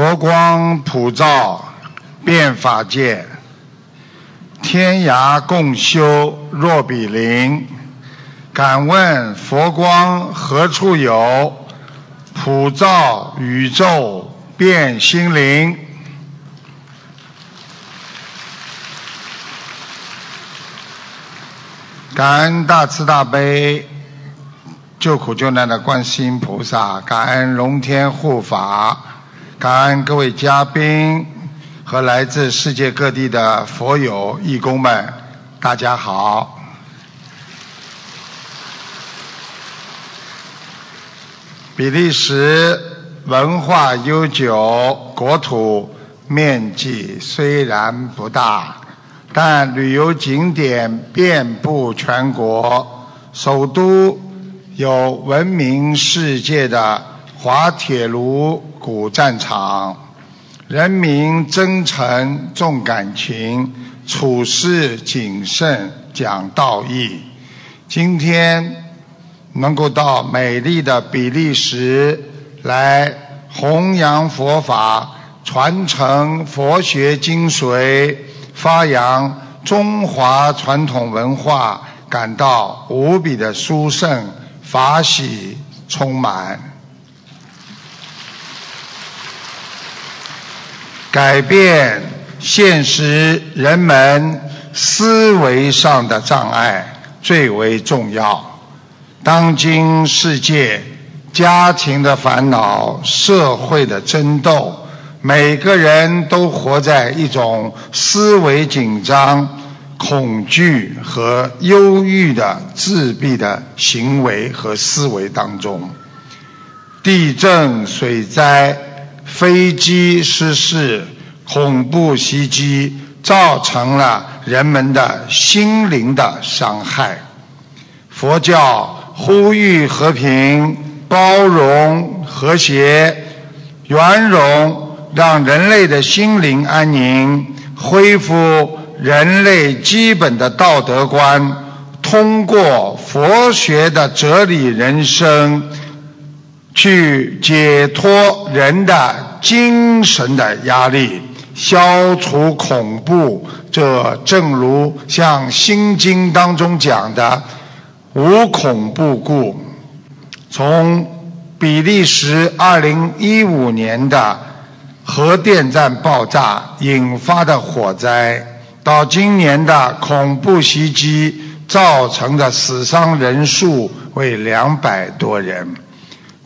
佛光普照，遍法界，天涯共修若比邻。敢问佛光何处有？普照宇宙遍心灵。感恩大慈大悲救苦救难的观世音菩萨，感恩龙天护法，感恩各位嘉宾和来自世界各地的佛友义工们，大家好。比利时文化悠久，国土面积虽然不大，但旅游景点遍布全国。首都有闻名世界的滑铁卢古战场，人民真诚重感情，处事谨慎讲道义。今天。能够到美丽的比利时来弘扬佛法、传承佛学精髓、发扬中华传统文化，感到无比的殊胜、法喜充满，改变现实人们思维上的障碍最为重要。当今世界，家庭的烦恼，社会的争斗，每个人都活在一种思维紧张、恐惧和忧郁的自闭的行为和思维当中。地震、水灾、飞机失事、恐怖袭击，造成了人们的心灵的伤害。佛教。呼吁和平、包容、和谐、圆融，让人类的心灵安宁，恢复人类基本的道德观。通过佛学的哲理人生，去解脱人的精神的压力，消除恐怖。这正如像《心经》当中讲的。无恐怖故。从比利时2015年的核电站爆炸引发的火灾，到今年的恐怖袭击造成的死伤人数为两百多人，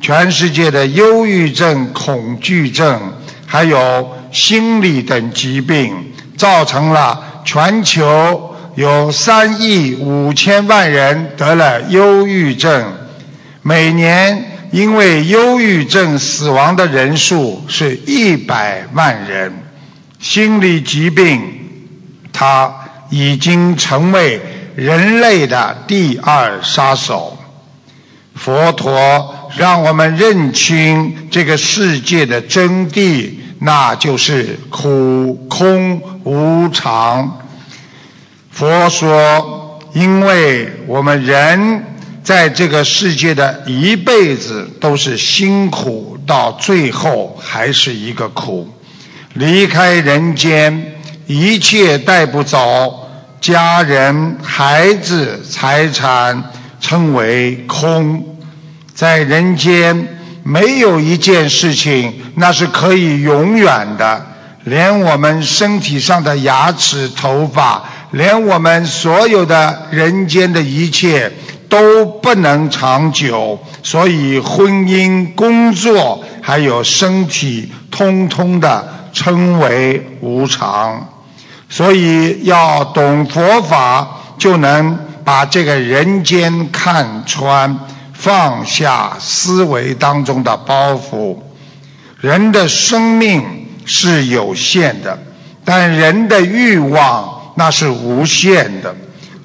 全世界的忧郁症、恐惧症，还有心理等疾病，造成了全球。有三亿五千万人得了忧郁症，每年因为忧郁症死亡的人数是一百万人。心理疾病，它已经成为人类的第二杀手。佛陀让我们认清这个世界的真谛，那就是苦、空、无常。佛说，因为我们人在这个世界的一辈子都是辛苦，到最后还是一个苦。离开人间，一切带不走，家人、孩子、财产称为空。在人间，没有一件事情那是可以永远的，连我们身体上的牙齿、头发。连我们所有的人间的一切都不能长久，所以婚姻、工作还有身体，通通的称为无常。所以要懂佛法，就能把这个人间看穿，放下思维当中的包袱。人的生命是有限的，但人的欲望。那是无限的。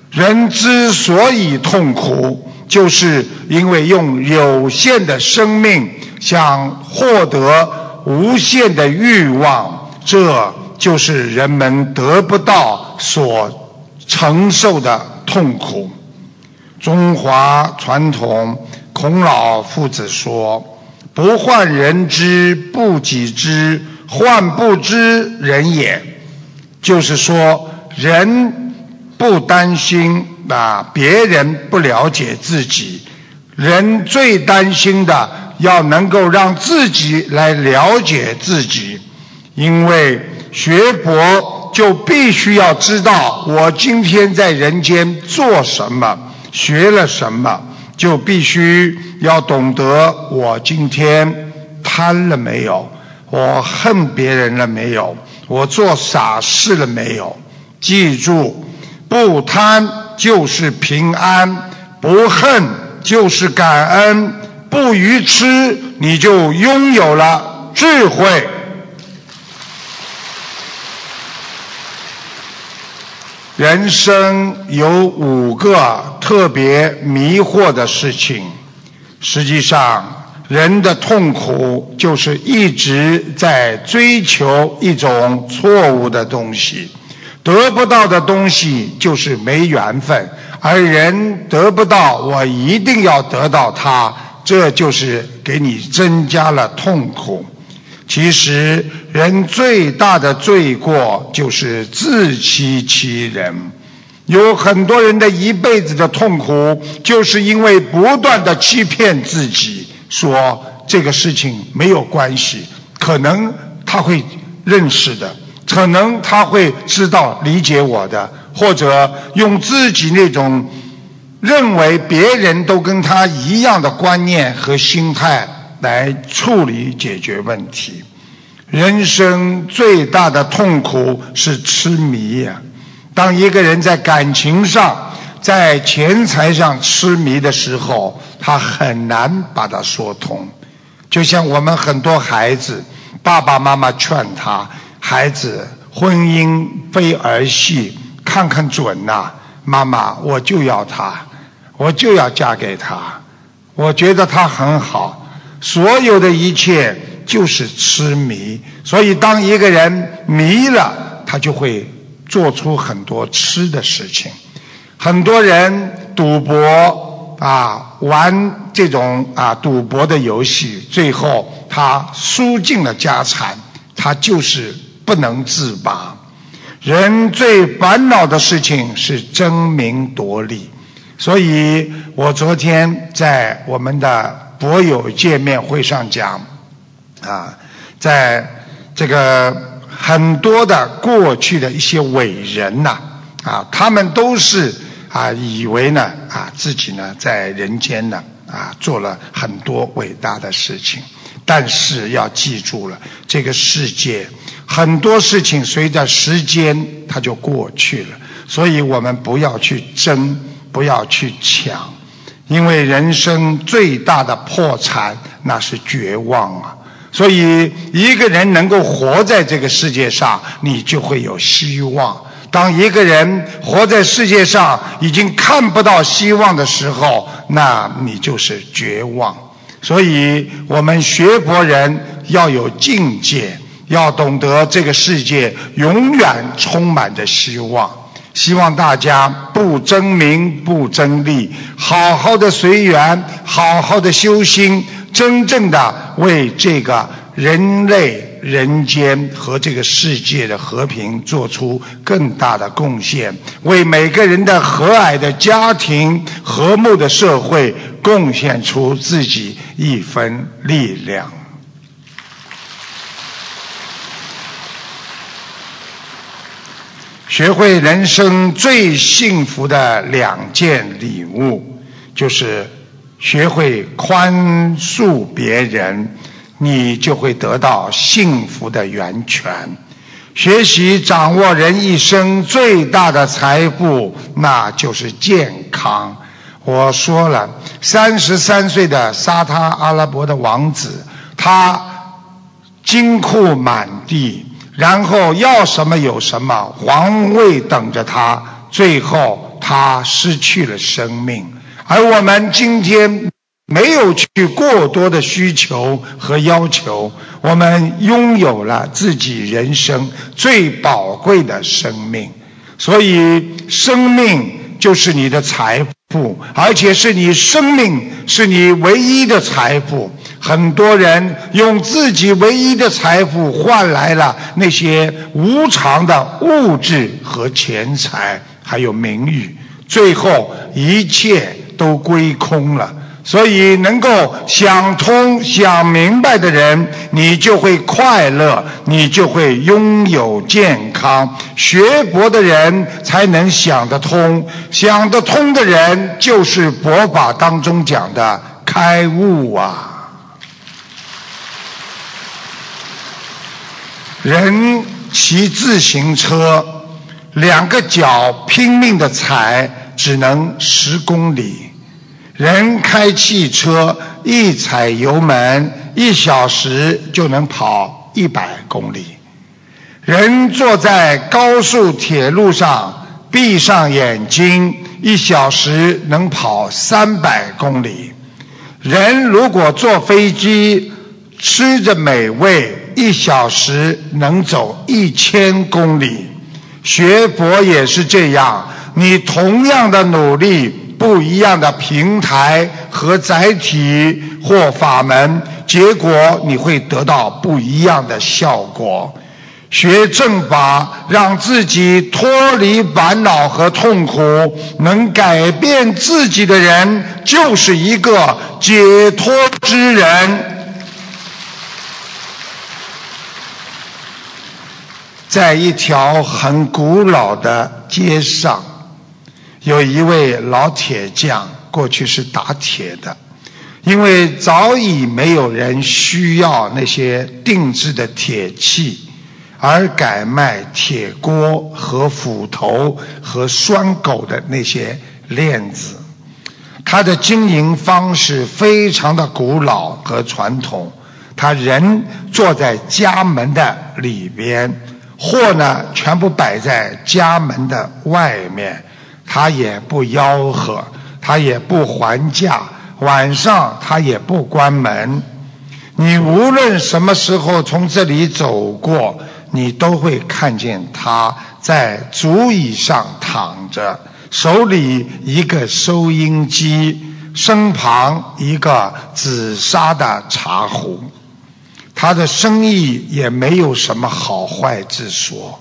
人之所以痛苦，就是因为用有限的生命想获得无限的欲望，这就是人们得不到所承受的痛苦。中华传统，孔老夫子说：“不患人之不己知，患不知人也。就是说，人不担心啊，别人不了解自己，人最担心的要能够让自己来了解自己，因为学佛就必须要知道我今天在人间做什么，学了什么，就必须要懂得我今天贪了没有，我恨别人了没有。我做傻事了没有？记住，不贪就是平安，不恨就是感恩，不愚痴你就拥有了智慧。人生有五个特别迷惑的事情，实际上。人的痛苦就是一直在追求一种错误的东西，得不到的东西就是没缘分，而人得不到，我一定要得到它，这就是给你增加了痛苦。其实人最大的罪过就是自欺欺人，有很多人的一辈子的痛苦，就是因为不断的欺骗自己。说这个事情没有关系，可能他会认识的，可能他会知道理解我的，或者用自己那种认为别人都跟他一样的观念和心态来处理解决问题。人生最大的痛苦是痴迷呀！当一个人在感情上，在钱财上痴迷的时候，他很难把它说通。就像我们很多孩子，爸爸妈妈劝他，孩子婚姻非儿戏，看看准呐，妈妈我就要他，我就要嫁给他，我觉得他很好，所有的一切就是痴迷。所以当一个人迷了，他就会做出很多痴的事情。很多人赌博啊，玩这种啊赌博的游戏，最后他输尽了家产，他就是不能自拔。人最烦恼的事情是争名夺利，所以我昨天在我们的博友见面会上讲。啊，在这个很多的过去的一些伟人呐啊，他们都是。啊，以为呢啊自己呢在人间呢啊做了很多伟大的事情，但是要记住了，这个世界很多事情随着时间它就过去了，所以我们不要去争，不要去抢，因为人生最大的破产那是绝望啊！所以一个人能够活在这个世界上，你就会有希望。当一个人活在世界上已经看不到希望的时候，那你就是绝望。所以，我们学佛人要有境界，要懂得这个世界永远充满着希望。希望大家不争名，不争利，好好的随缘，好好的修心，真正的为这个人类。人间和这个世界的和平做出更大的贡献，为每个人的和蔼的家庭、和睦的社会贡献出自己一份力量。学会人生最幸福的两件礼物，就是学会宽恕别人。你就会得到幸福的源泉。学习掌握人一生最大的财富，那就是健康。我说了，三十三岁的沙特阿拉伯的王子，他金库满地，然后要什么有什么，皇位等着他，最后他失去了生命。而我们今天。没有去过多的需求和要求，我们拥有了自己人生最宝贵的生命。所以，生命就是你的财富，而且是你生命是你唯一的财富。很多人用自己唯一的财富换来了那些无常的物质和钱财，还有名誉，最后一切都归空了。所以，能够想通、想明白的人，你就会快乐，你就会拥有健康。学佛的人才能想得通，想得通的人就是佛法当中讲的开悟啊。人骑自行车，两个脚拼命的踩，只能十公里。人开汽车，一踩油门，一小时就能跑一百公里。人坐在高速铁路上，闭上眼睛，一小时能跑三百公里。人如果坐飞机，吃着美味，一小时能走一千公里。学佛也是这样，你同样的努力。不一样的平台和载体或法门，结果你会得到不一样的效果。学正法，让自己脱离烦恼和痛苦，能改变自己的人，就是一个解脱之人。在一条很古老的街上。有一位老铁匠，过去是打铁的，因为早已没有人需要那些定制的铁器，而改卖铁锅和斧头和拴狗的那些链子。他的经营方式非常的古老和传统，他人坐在家门的里边，货呢全部摆在家门的外面。他也不吆喝，他也不还价，晚上他也不关门。你无论什么时候从这里走过，你都会看见他在竹椅上躺着，手里一个收音机，身旁一个紫砂的茶壶。他的生意也没有什么好坏之说。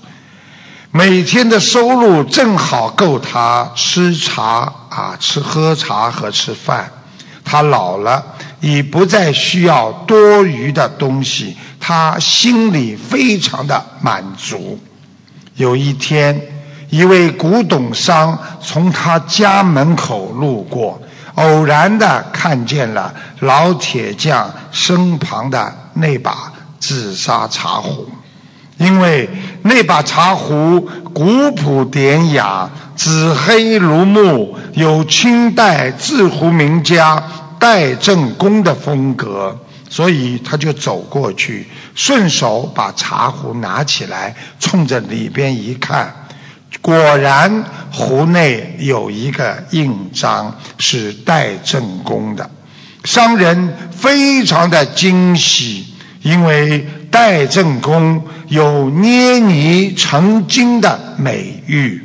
每天的收入正好够他吃茶啊，吃喝茶和吃饭。他老了，已不再需要多余的东西，他心里非常的满足。有一天，一位古董商从他家门口路过，偶然的看见了老铁匠身旁的那把紫砂茶壶。因为那把茶壶古朴典雅、紫黑如木，有清代制壶名家戴正公的风格，所以他就走过去，顺手把茶壶拿起来，冲着里边一看，果然壶内有一个印章，是戴正公的。商人非常的惊喜，因为。戴正公有捏泥成金的美誉，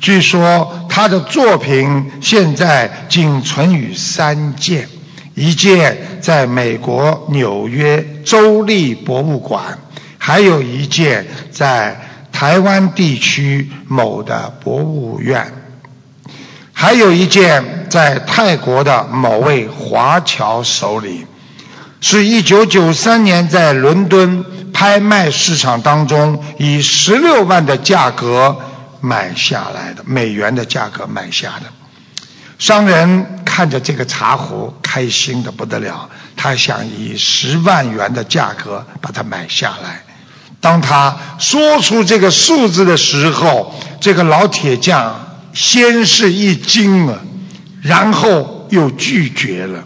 据说他的作品现在仅存于三件，一件在美国纽约州立博物馆，还有一件在台湾地区某的博物院，还有一件在泰国的某位华侨手里。是一九九三年在伦敦拍卖市场当中以十六万的价格买下来的美元的价格买下的。商人看着这个茶壶，开心的不得了，他想以十万元的价格把它买下来。当他说出这个数字的时候，这个老铁匠先是一惊啊，然后又拒绝了。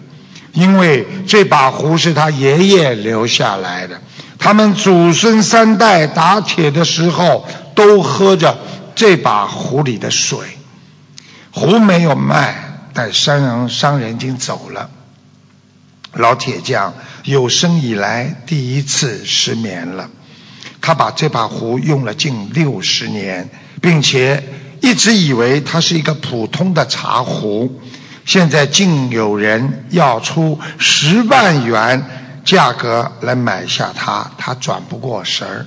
因为这把壶是他爷爷留下来的，他们祖孙三代打铁的时候都喝着这把壶里的水。壶没有卖，但商人商人已经走了。老铁匠有生以来第一次失眠了，他把这把壶用了近六十年，并且一直以为它是一个普通的茶壶。现在竟有人要出十万元价格来买下它，它转不过神儿。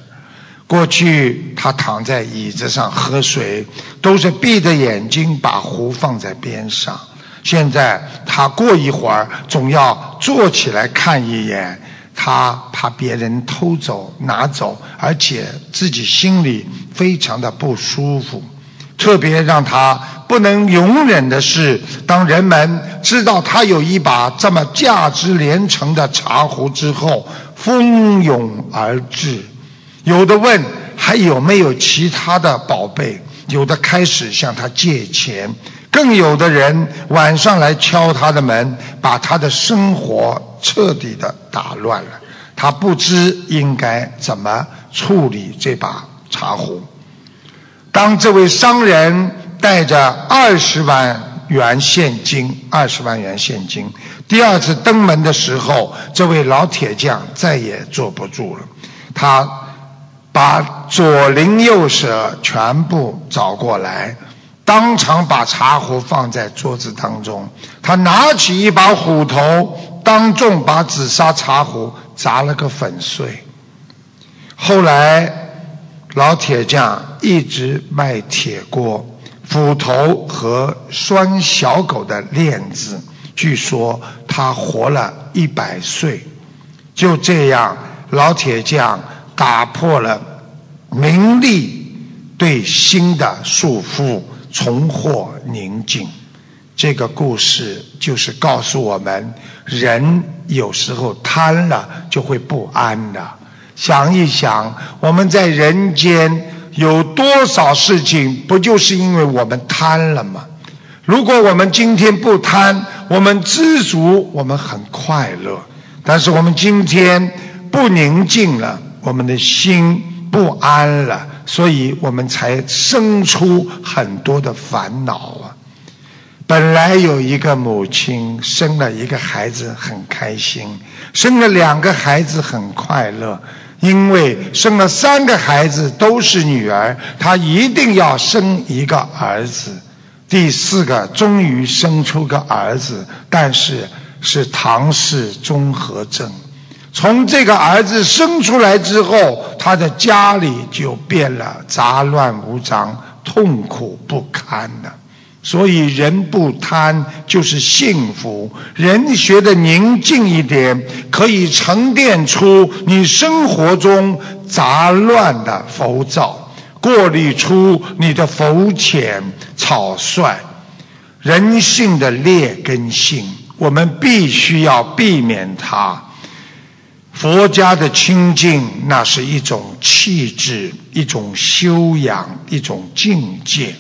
过去他躺在椅子上喝水，都是闭着眼睛把壶放在边上。现在他过一会儿总要坐起来看一眼，他怕别人偷走拿走，而且自己心里非常的不舒服。特别让他不能容忍的是，当人们知道他有一把这么价值连城的茶壶之后，蜂拥而至。有的问还有没有其他的宝贝，有的开始向他借钱，更有的人晚上来敲他的门，把他的生活彻底的打乱了。他不知应该怎么处理这把茶壶。当这位商人带着二十万元现金，二十万元现金，第二次登门的时候，这位老铁匠再也坐不住了，他把左邻右舍全部找过来，当场把茶壶放在桌子当中，他拿起一把斧头，当众把紫砂茶壶砸了个粉碎。后来。老铁匠一直卖铁锅、斧头和拴小狗的链子，据说他活了一百岁。就这样，老铁匠打破了名利对心的束缚，重获宁静。这个故事就是告诉我们：人有时候贪了，就会不安的。想一想，我们在人间有多少事情，不就是因为我们贪了吗？如果我们今天不贪，我们知足，我们很快乐。但是我们今天不宁静了，我们的心不安了，所以我们才生出很多的烦恼啊。本来有一个母亲生了一个孩子很开心，生了两个孩子很快乐。因为生了三个孩子都是女儿，她一定要生一个儿子。第四个终于生出个儿子，但是是唐氏综合症。从这个儿子生出来之后，他的家里就变了杂乱无章、痛苦不堪的。所以人不贪就是幸福，人学的宁静一点，可以沉淀出你生活中杂乱的浮躁，过滤出你的浮浅草率。人性的劣根性，我们必须要避免它。佛家的清净，那是一种气质，一种修养，一种境界。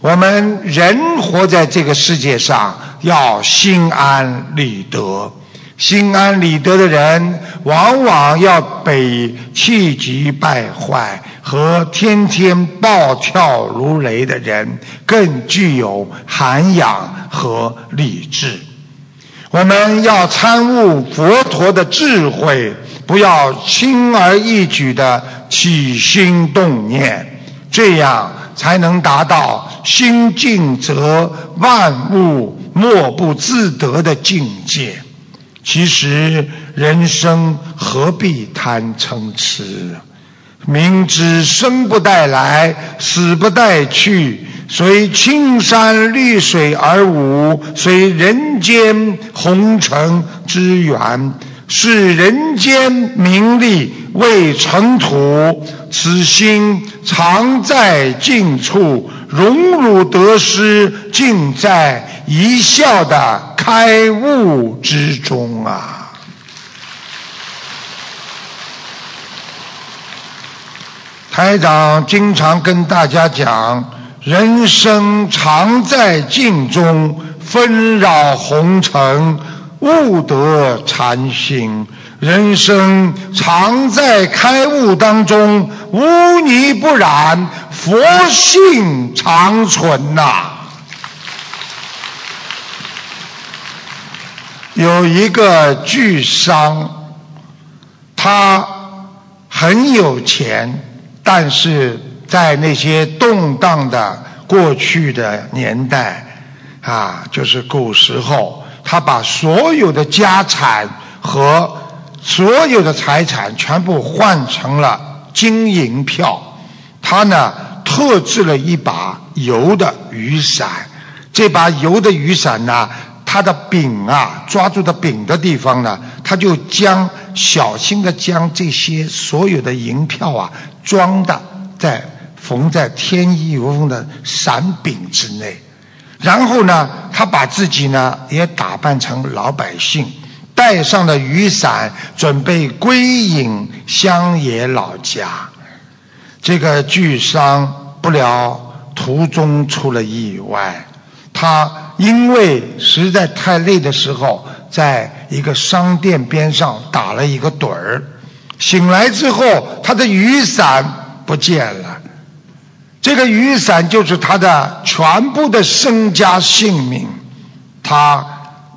我们人活在这个世界上，要心安理得。心安理得的人，往往要比气急败坏和天天暴跳如雷的人更具有涵养和理智。我们要参悟佛陀的智慧，不要轻而易举的起心动念，这样。才能达到心静则万物莫不自得的境界。其实人生何必贪嗔痴？明知生不带来，死不带去，随青山绿水而舞，随人间红尘之缘。是人间名利未尘土，此心常在静处，荣辱得失尽在一笑的开悟之中啊！台长经常跟大家讲，人生常在静中，纷扰红尘。悟得禅心，人生常在开悟当中，污泥不染，佛性长存呐。有一个巨商，他很有钱，但是在那些动荡的过去的年代啊，就是古时候。他把所有的家产和所有的财产全部换成了金银票。他呢，特制了一把油的雨伞。这把油的雨伞呢，它的柄啊，抓住的柄的地方呢，他就将小心的将这些所有的银票啊，装的在缝在天衣无缝的伞柄之内。然后呢，他把自己呢也打扮成老百姓。带上了雨伞，准备归隐乡野老家。这个巨商不料途中出了意外，他因为实在太累的时候，在一个商店边上打了一个盹儿。醒来之后，他的雨伞不见了。这个雨伞就是他的全部的身家性命。他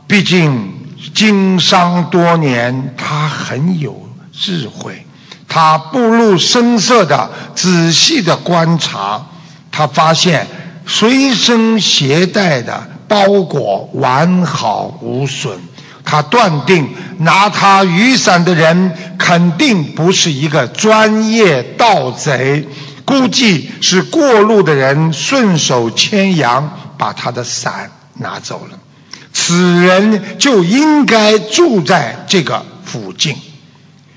毕竟。经商多年，他很有智慧。他不露声色的仔细的观察，他发现随身携带的包裹完好无损。他断定拿他雨伞的人肯定不是一个专业盗贼，估计是过路的人顺手牵羊把他的伞拿走了。此人就应该住在这个附近。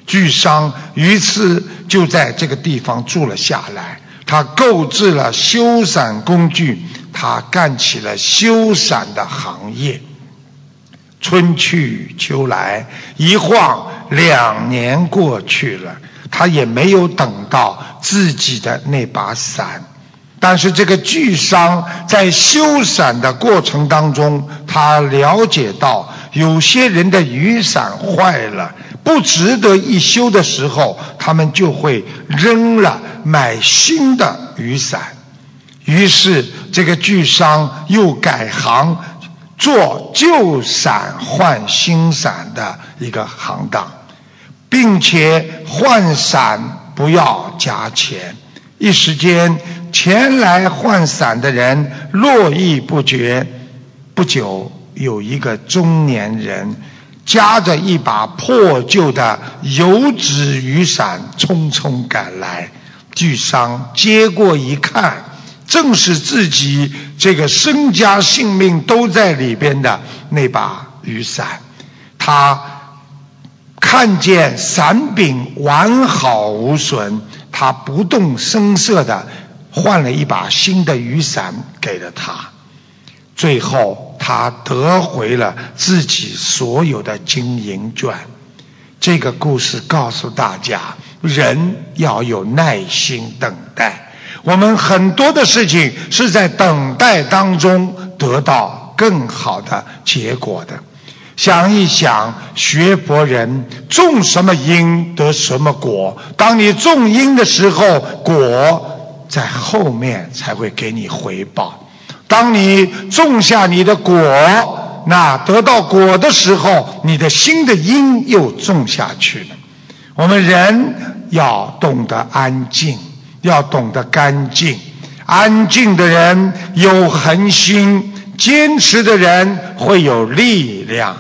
巨商于是就在这个地方住了下来。他购置了修伞工具，他干起了修伞的行业。春去秋来，一晃两年过去了，他也没有等到自己的那把伞。但是这个巨商在修伞的过程当中，他了解到有些人的雨伞坏了，不值得一修的时候，他们就会扔了买新的雨伞。于是这个巨商又改行做旧伞换新伞的一个行当，并且换伞不要加钱。一时间，前来换伞的人络绎不绝。不久，有一个中年人夹着一把破旧的油纸雨伞匆匆赶来。巨商接过一看，正是自己这个身家性命都在里边的那把雨伞。他看见伞柄完好无损。他不动声色的换了一把新的雨伞给了他，最后他得回了自己所有的金银券。这个故事告诉大家，人要有耐心等待。我们很多的事情是在等待当中得到更好的结果的。想一想，学佛人种什么因得什么果。当你种因的时候，果在后面才会给你回报。当你种下你的果，那得到果的时候，你的新的因又种下去了。我们人要懂得安静，要懂得干净。安静的人有恒心，坚持的人会有力量。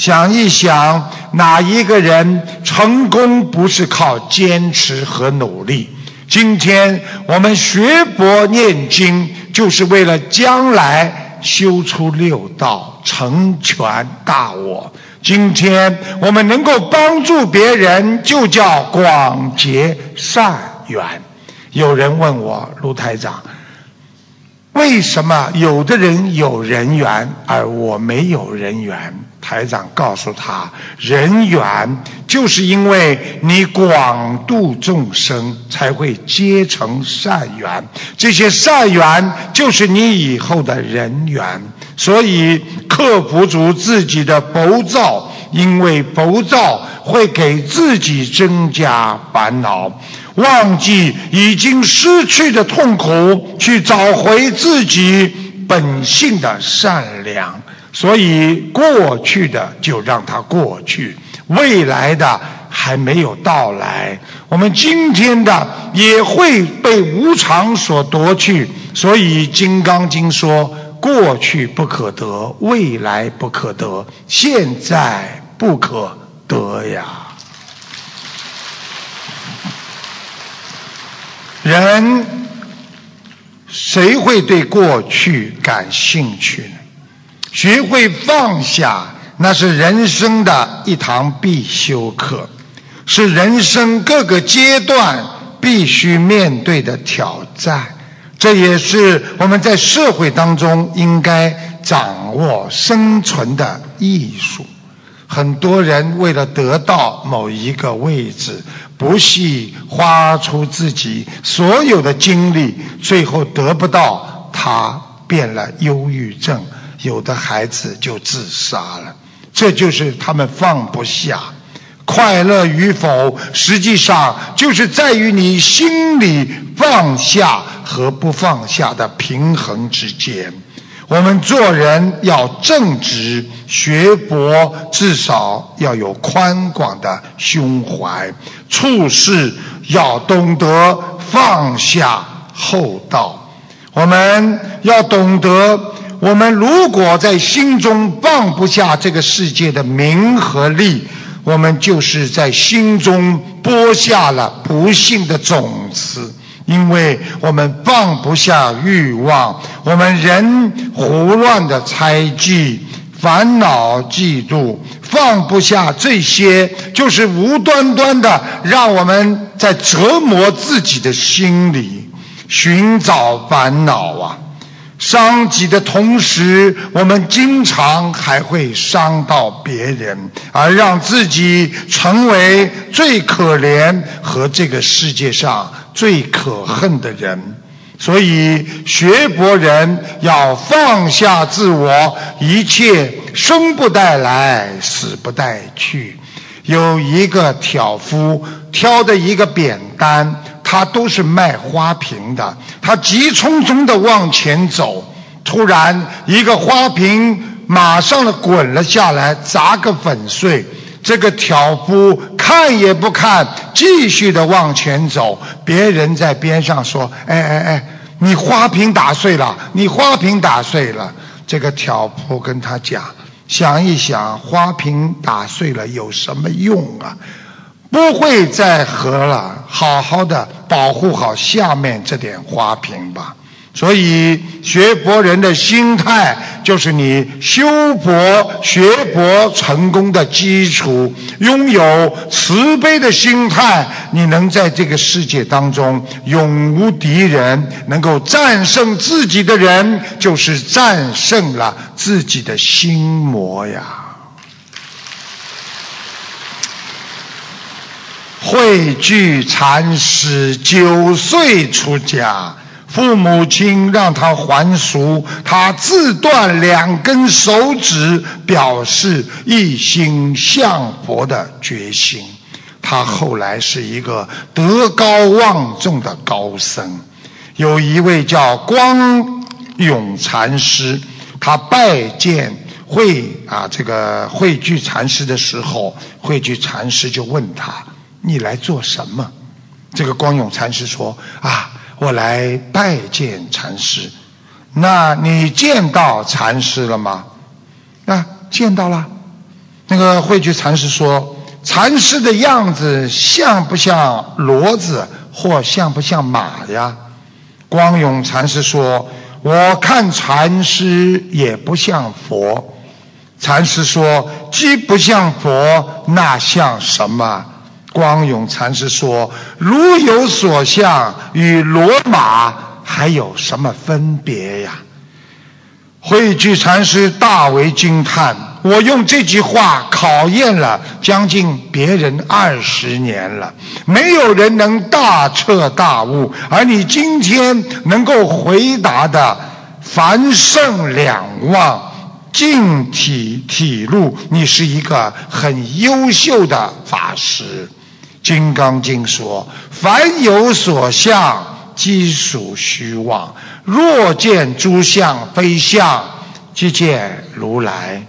想一想，哪一个人成功不是靠坚持和努力？今天我们学佛念经，就是为了将来修出六道，成全大我。今天我们能够帮助别人，就叫广结善缘。有人问我，卢台长，为什么有的人有人缘，而我没有人缘？台长告诉他：“人缘就是因为你广度众生，才会结成善缘。这些善缘就是你以后的人缘。所以克服住自己的浮躁，因为浮躁会给自己增加烦恼。忘记已经失去的痛苦，去找回自己本性的善良。”所以过去的就让它过去，未来的还没有到来，我们今天的也会被无常所夺去，所以金刚经说过去不可得，未来不可得，现在不可得呀。人谁会对过去感兴趣呢？学会放下，那是人生的一堂必修课，是人生各个阶段必须面对的挑战。这也是我们在社会当中应该掌握生存的艺术。很多人为了得到某一个位置，不惜花出自己所有的精力，最后得不到，他变了忧郁症，有的孩子就自杀了。这就是他们放不下。快乐与否，实际上就是在于你心里放下和不放下的平衡之间。我们做人要正直，学佛至少要有宽广的胸怀，处事要懂得放下厚道。我们要懂得，我们如果在心中放不下这个世界的名和利。我们就是在心中播下了不幸的种子，因为我们放不下欲望，我们人胡乱的猜忌、烦恼、嫉妒，放不下这些，就是无端端的让我们在折磨自己的心里，寻找烦恼啊。伤己的同时，我们经常还会伤到别人，而让自己成为最可怜和这个世界上最可恨的人。所以，学佛人要放下自我，一切生不带来，死不带去。有一个挑夫挑的一个扁担。他都是卖花瓶的，他急匆匆的往前走，突然一个花瓶马上的滚了下来，砸个粉碎。这个挑夫看也不看，继续的往前走。别人在边上说：“哎哎哎，你花瓶打碎了，你花瓶打碎了。”这个挑夫跟他讲：“想一想，花瓶打碎了有什么用啊？”不会再喝了，好好的保护好下面这点花瓶吧。所以学佛人的心态，就是你修佛学佛成功的基础。拥有慈悲的心态，你能在这个世界当中永无敌人，能够战胜自己的人，就是战胜了自己的心魔呀。慧聚禅师九岁出家，父母亲让他还俗，他自断两根手指，表示一心向佛的决心。他后来是一个德高望重的高僧。有一位叫光永禅师，他拜见慧啊这个慧聚禅师的时候，慧聚禅师就问他。你来做什么？这个光永禅师说：“啊，我来拜见禅师。那你见到禅师了吗？啊，见到了。那个慧具禅师说：禅师的样子像不像骡子，或像不像马呀？光永禅师说：我看禅师也不像佛。禅师说：既不像佛，那像什么？”光永禅师说：“如有所向，与罗马还有什么分别呀？”慧聚禅师大为惊叹。我用这句话考验了将近别人二十年了，没有人能大彻大悟，而你今天能够回答的凡圣两忘，净体体露，你是一个很优秀的法师。《金刚经》说：“凡有所相，即属虚妄。若见诸相非相，即见如来。”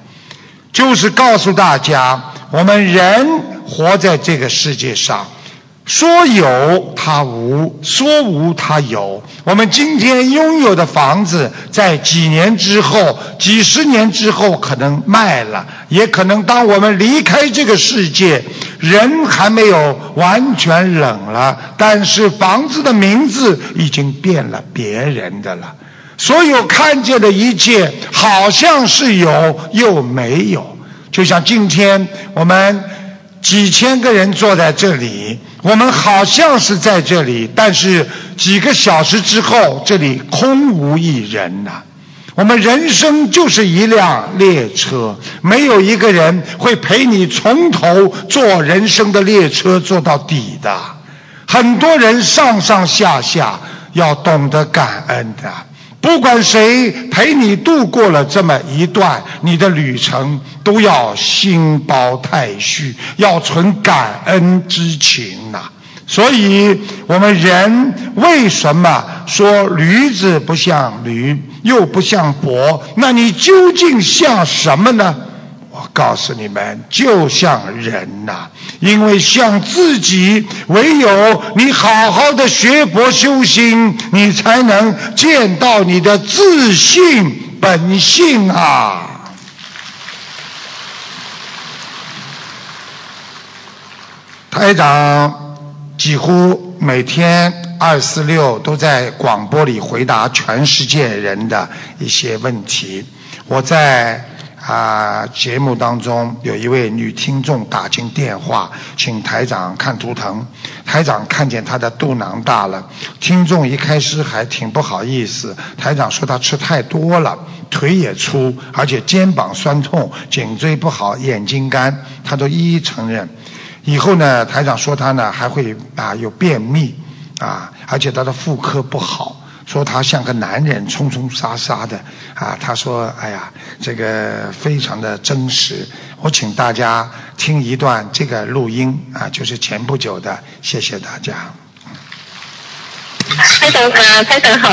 就是告诉大家，我们人活在这个世界上，说有它无，说无它有。我们今天拥有的房子，在几年之后、几十年之后可能卖了，也可能当我们离开这个世界，人还没有完全冷了，但是房子的名字已经变了，别人的了。所有看见的一切，好像是有又没有，就像今天我们几千个人坐在这里。我们好像是在这里，但是几个小时之后，这里空无一人呐。我们人生就是一辆列车，没有一个人会陪你从头坐人生的列车坐到底的。很多人上上下下要懂得感恩的。不管谁陪你度过了这么一段你的旅程，都要心包太虚，要存感恩之情呐。所以，我们人为什么说驴子不像驴，又不像伯？那你究竟像什么呢？我告诉你们，就像人呐，因为像自己，唯有你好好的学佛修心，你才能见到你的自信本性啊！台长几乎每天二四六都在广播里回答全世界人的一些问题，我在。啊，节目当中有一位女听众打进电话，请台长看图腾。台长看见她的肚囊大了，听众一开始还挺不好意思。台长说她吃太多了，腿也粗，而且肩膀酸痛，颈椎不好，眼睛干，她都一一承认。以后呢，台长说他呢还会啊有便秘啊，而且他的妇科不好。说他像个男人，冲冲杀杀的啊！他说：“哎呀，这个非常的真实。”我请大家听一段这个录音啊，就是前不久的。谢谢大家。台长啊，台长好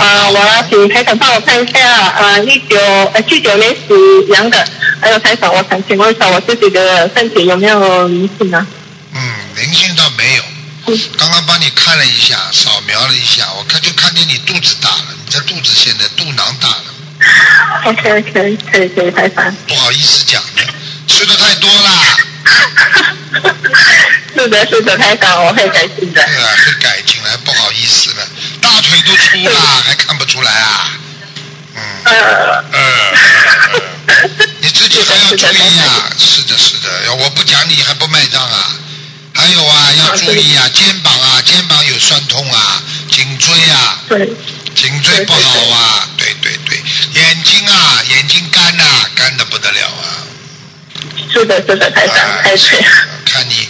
啊！我要请台长帮我看一下啊，一九呃七九年属羊的，还有台长，我想请问一下我自己的身体有没有灵性啊？嗯，灵性倒没有。刚刚帮你看了一下，扫描了一下，我看就看见你肚子大了，你这肚子现在肚囊大了。OK OK，可以可以，太烦。不好意思讲的，吃的太多了。是的，是的，太烦，我会改进的。对啊，会改进来，不好意思了，大腿都粗了，还看不出来啊？嗯。呃。呃。你 自己还要注意啊！是的，是的，我不讲你还不卖账啊？还有啊，要注意啊，肩膀啊，肩膀有酸痛啊，颈椎啊，颈椎不好啊，对对对，眼睛啊，眼睛干呐，干的不得了啊。是的，是的，太长太水。看你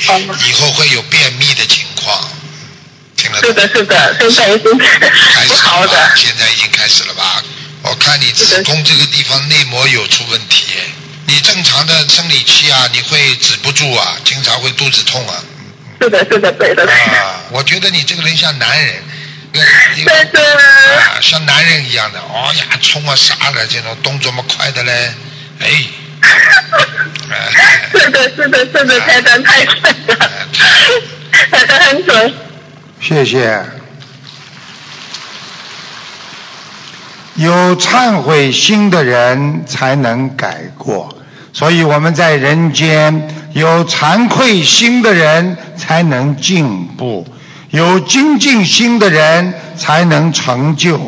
以后会有便秘的情况，听了。是的，是的，现在已经开始好的。现在已经开始了吧？我看你子宫这个地方内膜有出问题，你正常的生理期啊，你会止不住啊，经常会肚子痛啊。是的，是的，对的。啊，我觉得你这个人像男人，对对，啊，像男人一样的，哦呀，冲啊啥的，这种动作么快的嘞，哎。是的，是的，是的，太帅太帅了，太的很准。谢谢。有忏悔心的人才能改过。所以我们在人间有惭愧心的人才能进步，有精进心的人才能成就，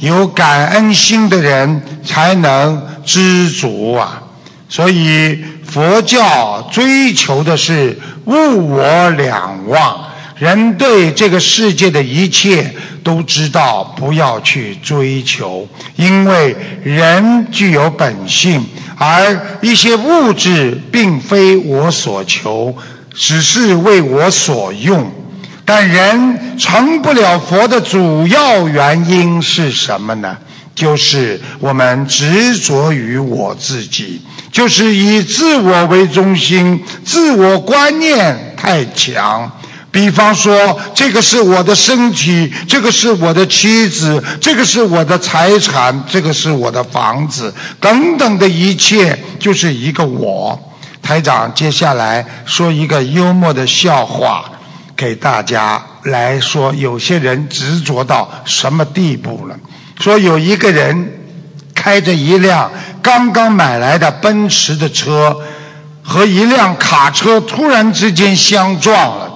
有感恩心的人才能知足啊！所以佛教追求的是物我两忘，人对这个世界的一切都知道不要去追求，因为人具有本性。而一些物质并非我所求，只是为我所用。但人成不了佛的主要原因是什么呢？就是我们执着于我自己，就是以自我为中心，自我观念太强。比方说，这个是我的身体，这个是我的妻子，这个是我的财产，这个是我的房子，等等的一切，就是一个我。台长接下来说一个幽默的笑话，给大家来说，有些人执着到什么地步了？说有一个人开着一辆刚刚买来的奔驰的车，和一辆卡车突然之间相撞了。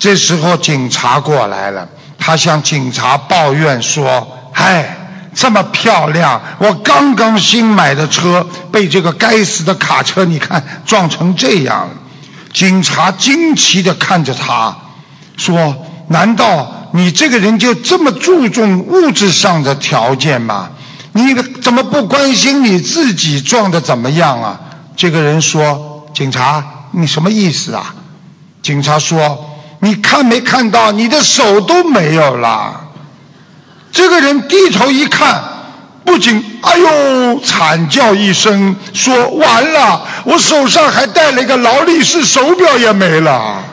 这时候警察过来了，他向警察抱怨说：“嗨，这么漂亮，我刚刚新买的车被这个该死的卡车，你看撞成这样。”警察惊奇地看着他，说：“难道你这个人就这么注重物质上的条件吗？你怎么不关心你自己撞的怎么样啊？”这个人说：“警察，你什么意思啊？”警察说。你看没看到你的手都没有了？这个人低头一看，不仅哎呦惨叫一声，说完了，我手上还戴了一个劳力士手表也没了。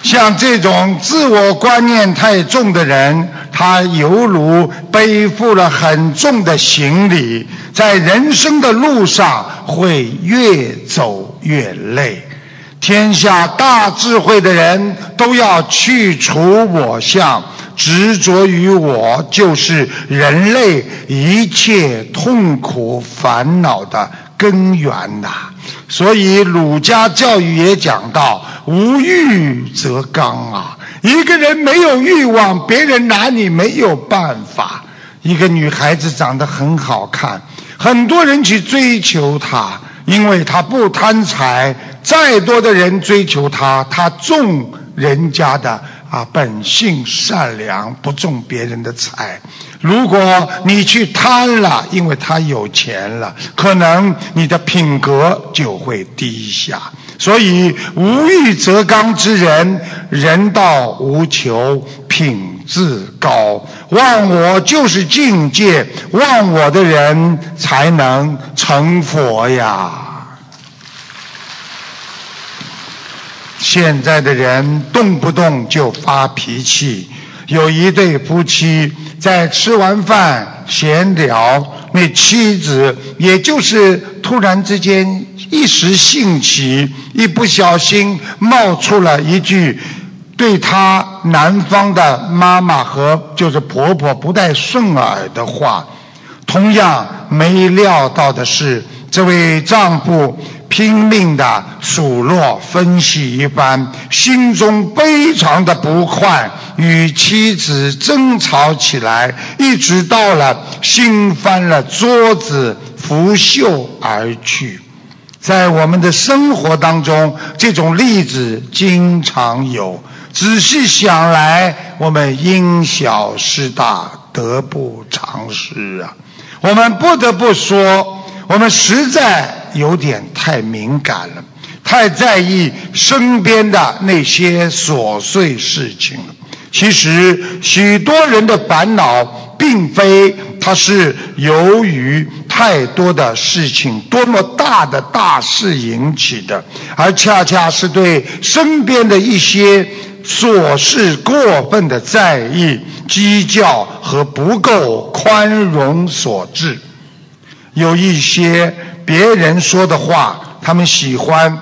像这种自我观念太重的人，他犹如背负了很重的行李，在人生的路上会越走越累。天下大智慧的人都要去除我相，执着于我，就是人类一切痛苦烦恼的根源呐。所以儒家教育也讲到。无欲则刚啊！一个人没有欲望，别人拿你没有办法。一个女孩子长得很好看，很多人去追求她，因为他不贪财。再多的人追求他，他重人家的啊本性善良，不重别人的财。如果你去贪了，因为他有钱了，可能你的品格就会低下。所以无欲则刚之人，人道无求，品自高。忘我就是境界，忘我的人才能成佛呀。现在的人动不动就发脾气。有一对夫妻在吃完饭闲聊，那妻子也就是突然之间一时兴起，一不小心冒出了一句对他男方的妈妈和就是婆婆不太顺耳的话。同样没料到的是，这位丈夫。拼命的数落分析一番，心中非常的不快，与妻子争吵起来，一直到了掀翻了桌子，拂袖而去。在我们的生活当中，这种例子经常有。仔细想来，我们因小失大，得不偿失啊！我们不得不说，我们实在。有点太敏感了，太在意身边的那些琐碎事情了。其实许多人的烦恼，并非他是由于太多的事情、多么大的大事引起的，而恰恰是对身边的一些琐事过分的在意、计较和不够宽容所致。有一些。别人说的话，他们喜欢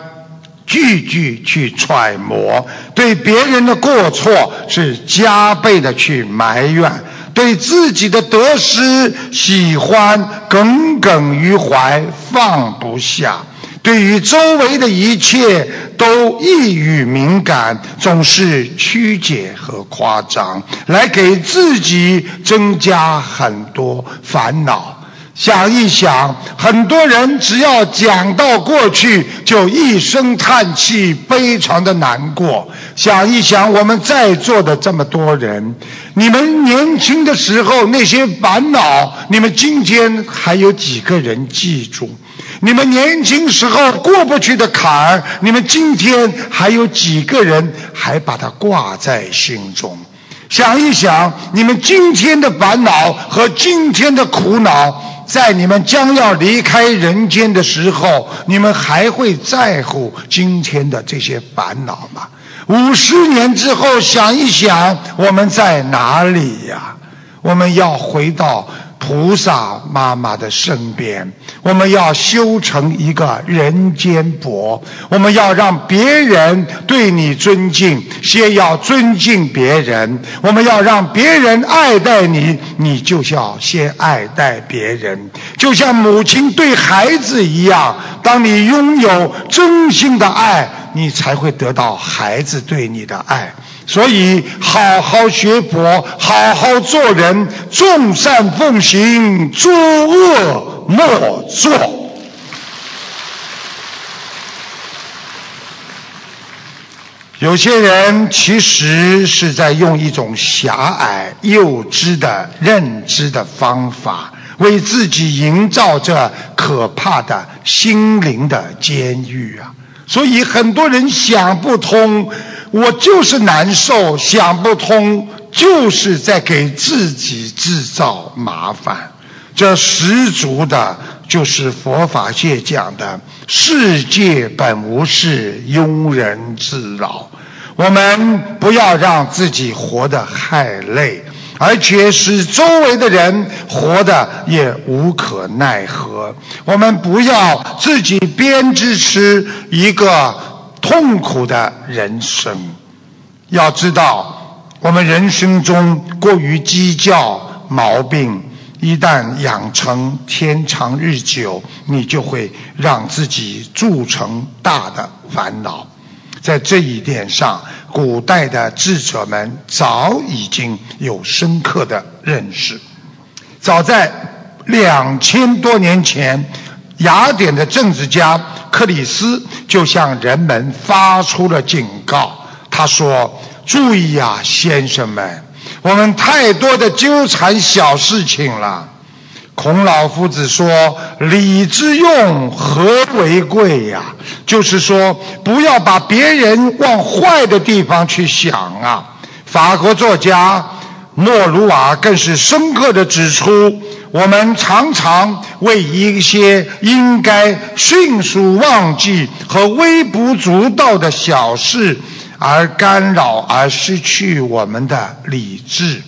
句句去揣摩；对别人的过错是加倍的去埋怨；对自己的得失喜欢耿耿于怀，放不下；对于周围的一切都易于敏感，总是曲解和夸张，来给自己增加很多烦恼。想一想，很多人只要讲到过去，就一声叹气，非常的难过。想一想，我们在座的这么多人，你们年轻的时候那些烦恼，你们今天还有几个人记住？你们年轻时候过不去的坎儿，你们今天还有几个人还把它挂在心中？想一想，你们今天的烦恼和今天的苦恼。在你们将要离开人间的时候，你们还会在乎今天的这些烦恼吗？五十年之后，想一想，我们在哪里呀？我们要回到。菩萨妈妈的身边，我们要修成一个人间佛。我们要让别人对你尊敬，先要尊敬别人。我们要让别人爱戴你，你就要先爱戴别人。就像母亲对孩子一样，当你拥有真心的爱，你才会得到孩子对你的爱。所以，好好学佛，好好做人，众善奉行，诸恶莫作。有些人其实是在用一种狭隘、幼稚的认知的方法，为自己营造着可怕的心灵的监狱啊！所以很多人想不通。我就是难受，想不通，就是在给自己制造麻烦。这十足的，就是佛法界讲的“世界本无事，庸人自扰”。我们不要让自己活得太累，而且使周围的人活得也无可奈何。我们不要自己编织出一个。痛苦的人生，要知道，我们人生中过于计较毛病，一旦养成，天长日久，你就会让自己铸成大的烦恼。在这一点上，古代的智者们早已经有深刻的认识。早在两千多年前，雅典的政治家。克里斯就向人们发出了警告。他说：“注意呀，先生们，我们太多的纠缠小事情了。”孔老夫子说：“礼之用，和为贵呀。”就是说，不要把别人往坏的地方去想啊。法国作家莫鲁瓦更是深刻的指出。我们常常为一些应该迅速忘记和微不足道的小事而干扰，而失去我们的理智。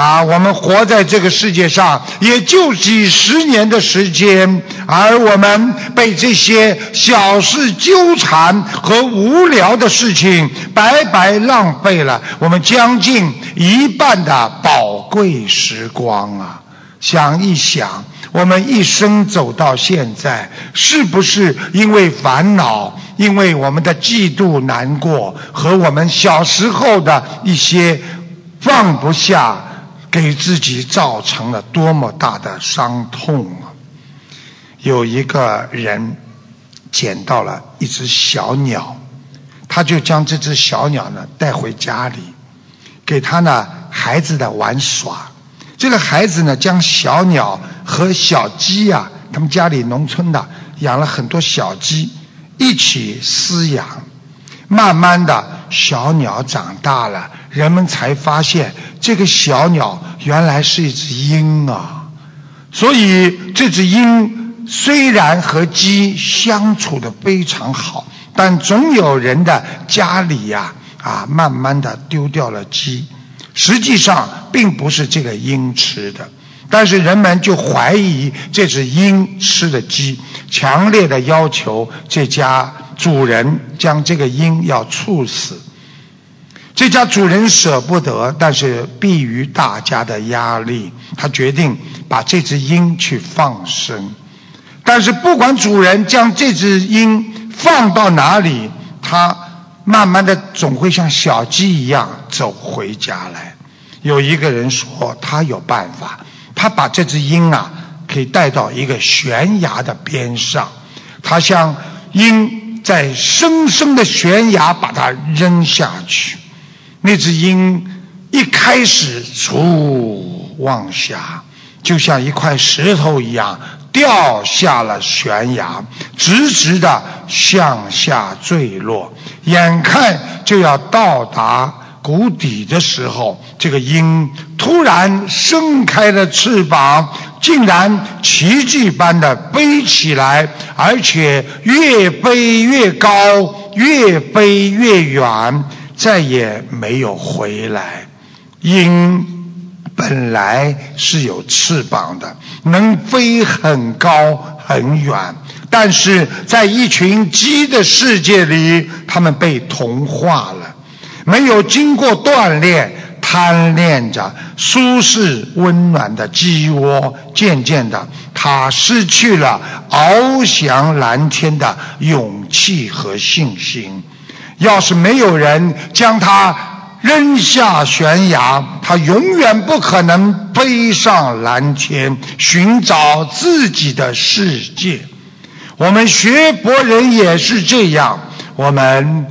啊，我们活在这个世界上也就几十年的时间，而我们被这些小事纠缠和无聊的事情白白浪费了我们将近一半的宝贵时光啊！想一想，我们一生走到现在，是不是因为烦恼，因为我们的嫉妒、难过和我们小时候的一些放不下，给自己造成了多么大的伤痛啊！有一个人捡到了一只小鸟，他就将这只小鸟呢带回家里，给他呢孩子的玩耍。这个孩子呢，将小鸟和小鸡呀，他们家里农村的养了很多小鸡，一起饲养。慢慢的小鸟长大了，人们才发现这个小鸟原来是一只鹰啊。所以这只鹰虽然和鸡相处的非常好，但总有人的家里呀啊，慢慢的丢掉了鸡。实际上并不是这个鹰吃的，但是人们就怀疑这只鹰吃的鸡，强烈的要求这家主人将这个鹰要处死。这家主人舍不得，但是迫于大家的压力，他决定把这只鹰去放生。但是不管主人将这只鹰放到哪里，他。慢慢的，总会像小鸡一样走回家来。有一个人说，他有办法，他把这只鹰啊，可以带到一个悬崖的边上，他向鹰在深深的悬崖把它扔下去。那只鹰一开始嗖往下，就像一块石头一样。掉下了悬崖，直直的向下坠落。眼看就要到达谷底的时候，这个鹰突然伸开了翅膀，竟然奇迹般的飞起来，而且越飞越高，越飞越远，再也没有回来。鹰。本来是有翅膀的，能飞很高很远，但是在一群鸡的世界里，它们被同化了，没有经过锻炼。贪恋着舒适温暖的鸡窝，渐渐的，他失去了翱翔蓝天的勇气和信心。要是没有人将他扔下悬崖，他永远不可能飞上蓝天，寻找自己的世界。我们学博人也是这样，我们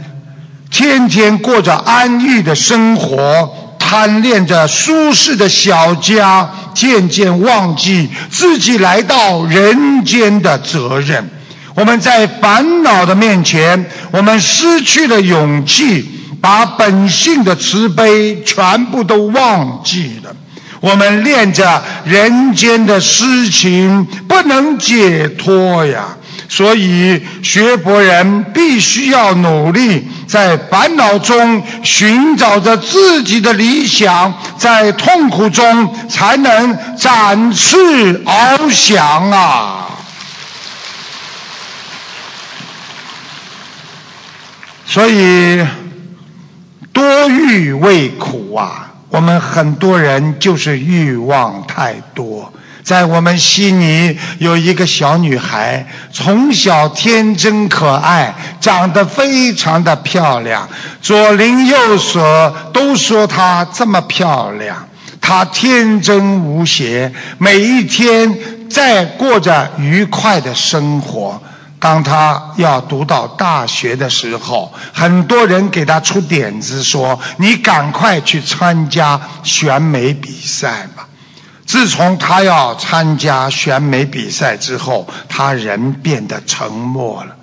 天天过着安逸的生活。贪恋着舒适的小家，渐渐忘记自己来到人间的责任。我们在烦恼的面前，我们失去了勇气，把本性的慈悲全部都忘记了。我们恋着人间的私情，不能解脱呀。所以，学佛人必须要努力，在烦恼中寻找着自己的理想，在痛苦中才能展翅翱翔啊！所以，多欲为苦啊！我们很多人就是欲望太多。在我们悉尼有一个小女孩，从小天真可爱，长得非常的漂亮，左邻右舍都说她这么漂亮。她天真无邪，每一天在过着愉快的生活。当他要读到大学的时候，很多人给他出点子说：“你赶快去参加选美比赛吧。”自从他要参加选美比赛之后，他人变得沉默了。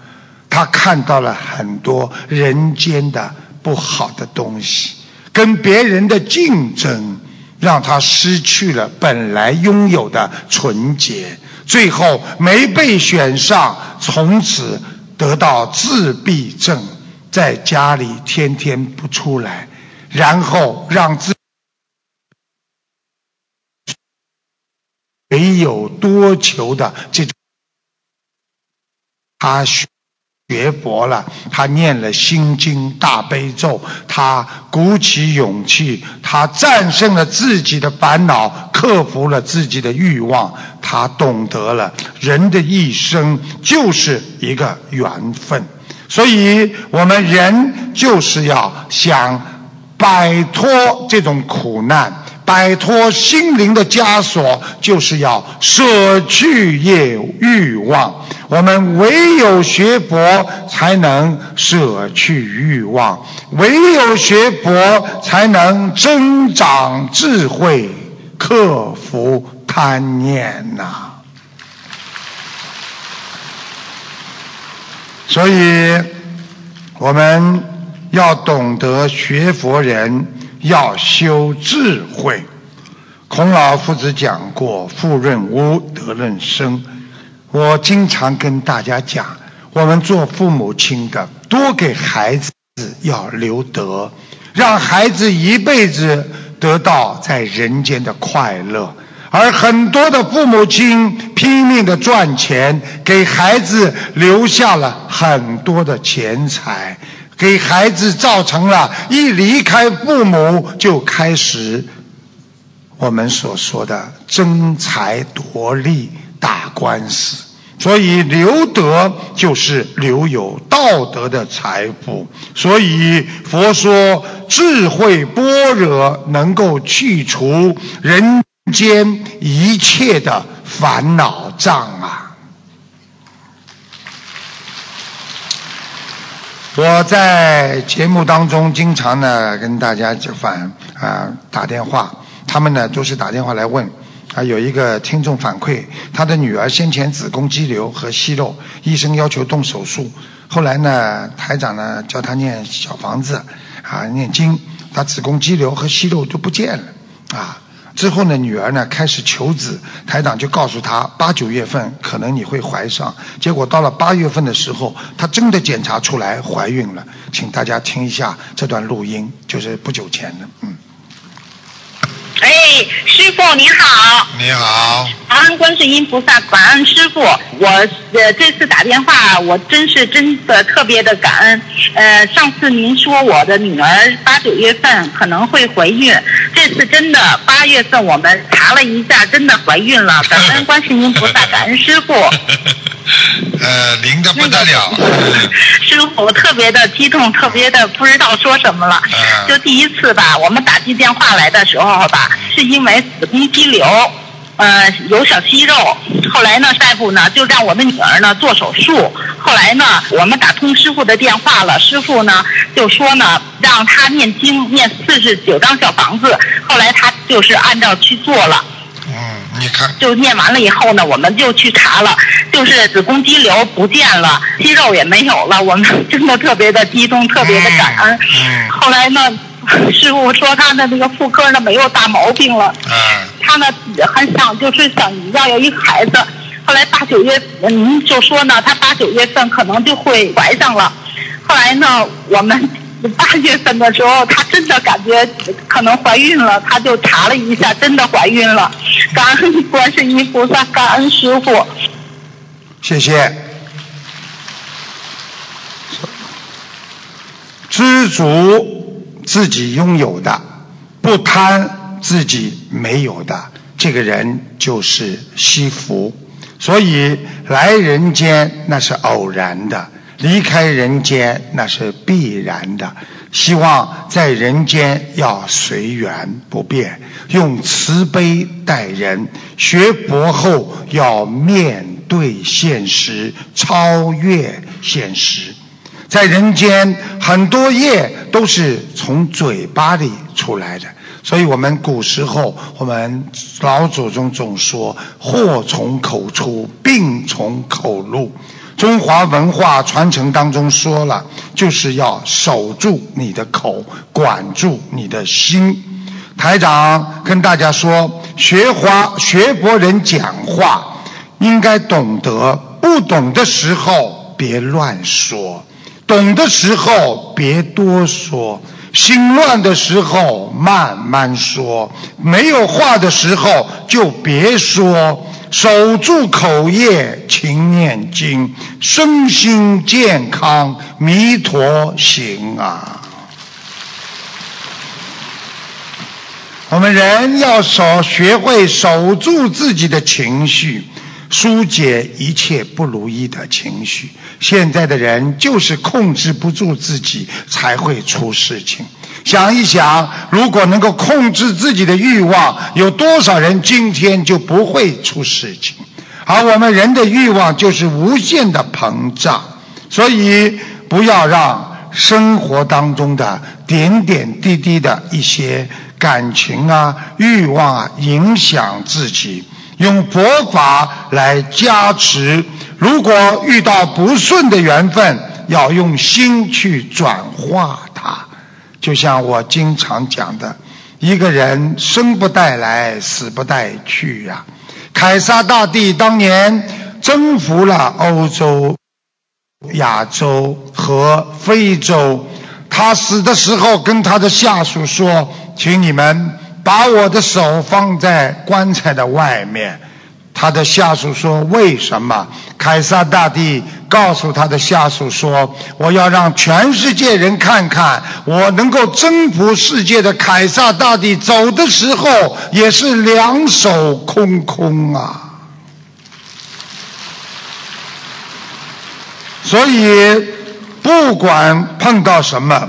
他看到了很多人间的不好的东西，跟别人的竞争，让他失去了本来拥有的纯洁。最后没被选上，从此得到自闭症，在家里天天不出来，然后让自。没有多求的这种，他学佛了，他念了心经大悲咒，他鼓起勇气，他战胜了自己的烦恼，克服了自己的欲望，他懂得了人的一生就是一个缘分，所以我们人就是要想摆脱这种苦难。摆脱心灵的枷锁，就是要舍去业欲望。我们唯有学佛，才能舍去欲望；唯有学佛，才能增长智慧，克服贪念呐。所以，我们要懂得学佛人。要修智慧。孔老夫子讲过：“富润屋，德润生。”我经常跟大家讲，我们做父母亲的，多给孩子要留德，让孩子一辈子得到在人间的快乐。而很多的父母亲拼命的赚钱，给孩子留下了很多的钱财。给孩子造成了一离开父母就开始我们所说的争财夺利打官司，所以留德就是留有道德的财富。所以佛说智慧般若能够去除人间一切的烦恼障啊。我在节目当中经常呢跟大家就反啊打电话，他们呢都是打电话来问啊有一个听众反馈，他的女儿先前子宫肌瘤和息肉，医生要求动手术，后来呢台长呢叫他念小房子啊念经，他子宫肌瘤和息肉都不见了啊。之后呢，女儿呢开始求子，台长就告诉她，八九月份可能你会怀上。结果到了八月份的时候，她真的检查出来怀孕了。请大家听一下这段录音，就是不久前的，嗯。哎，师傅你好。你好。感恩观世音菩萨，感恩师傅。我呃这次打电话，我真是真的特别的感恩。呃，上次您说我的女儿八九月份可能会怀孕，这次真的八月份我们查了一下，真的怀孕了。感恩观世音菩萨，感恩师傅。呃，灵的不得了。师傅特别的激动，特别的不知道说什么了。就第一次吧，我们打进电话来的时候吧，是因为子宫肌瘤，呃，有小息肉。后来呢，大夫呢就让我们女儿呢做手术。后来呢，我们打通师傅的电话了，师傅呢就说呢，让他念经念四十九张小房子。后来他就是按照去做了。嗯，你看，就念完了以后呢，我们就去查了，就是子宫肌瘤不见了，肌肉也没有了，我们真的特别的激动，特别的感恩。嗯。后来呢，师傅说他的那个妇科呢没有大毛病了。嗯。他呢很想就是想要有一个孩子，后来八九月您就说呢，他八九月份可能就会怀上了。后来呢，我们。八月份的时候，她真的感觉可能怀孕了，她就查了一下，真的怀孕了。感恩观世音菩萨，感恩师傅。谢谢。知足自己拥有的，不贪自己没有的，这个人就是惜福。所以来人间那是偶然的。离开人间那是必然的，希望在人间要随缘不变，用慈悲待人，学佛后要面对现实，超越现实。在人间，很多业都是从嘴巴里出来的，所以我们古时候，我们老祖宗总说：祸从口出，病从口入。中华文化传承当中说了，就是要守住你的口，管住你的心。台长跟大家说，学华学佛人讲话应该懂得，不懂的时候别乱说，懂的时候别多说，心乱的时候慢慢说，没有话的时候就别说。守住口业，勤念经，身心健康，弥陀行啊！我们人要守，学会守住自己的情绪，疏解一切不如意的情绪。现在的人就是控制不住自己，才会出事情。想一想，如果能够控制自己的欲望，有多少人今天就不会出事情？而我们人的欲望就是无限的膨胀，所以不要让生活当中的点点滴滴的一些感情啊、欲望啊影响自己。用佛法来加持，如果遇到不顺的缘分，要用心去转化它。就像我经常讲的，一个人生不带来，死不带去呀。凯撒大帝当年征服了欧洲、亚洲和非洲，他死的时候跟他的下属说：“请你们把我的手放在棺材的外面。”他的下属说：“为什么？”凯撒大帝告诉他的下属说：“我要让全世界人看看，我能够征服世界的凯撒大帝走的时候也是两手空空啊！”所以，不管碰到什么，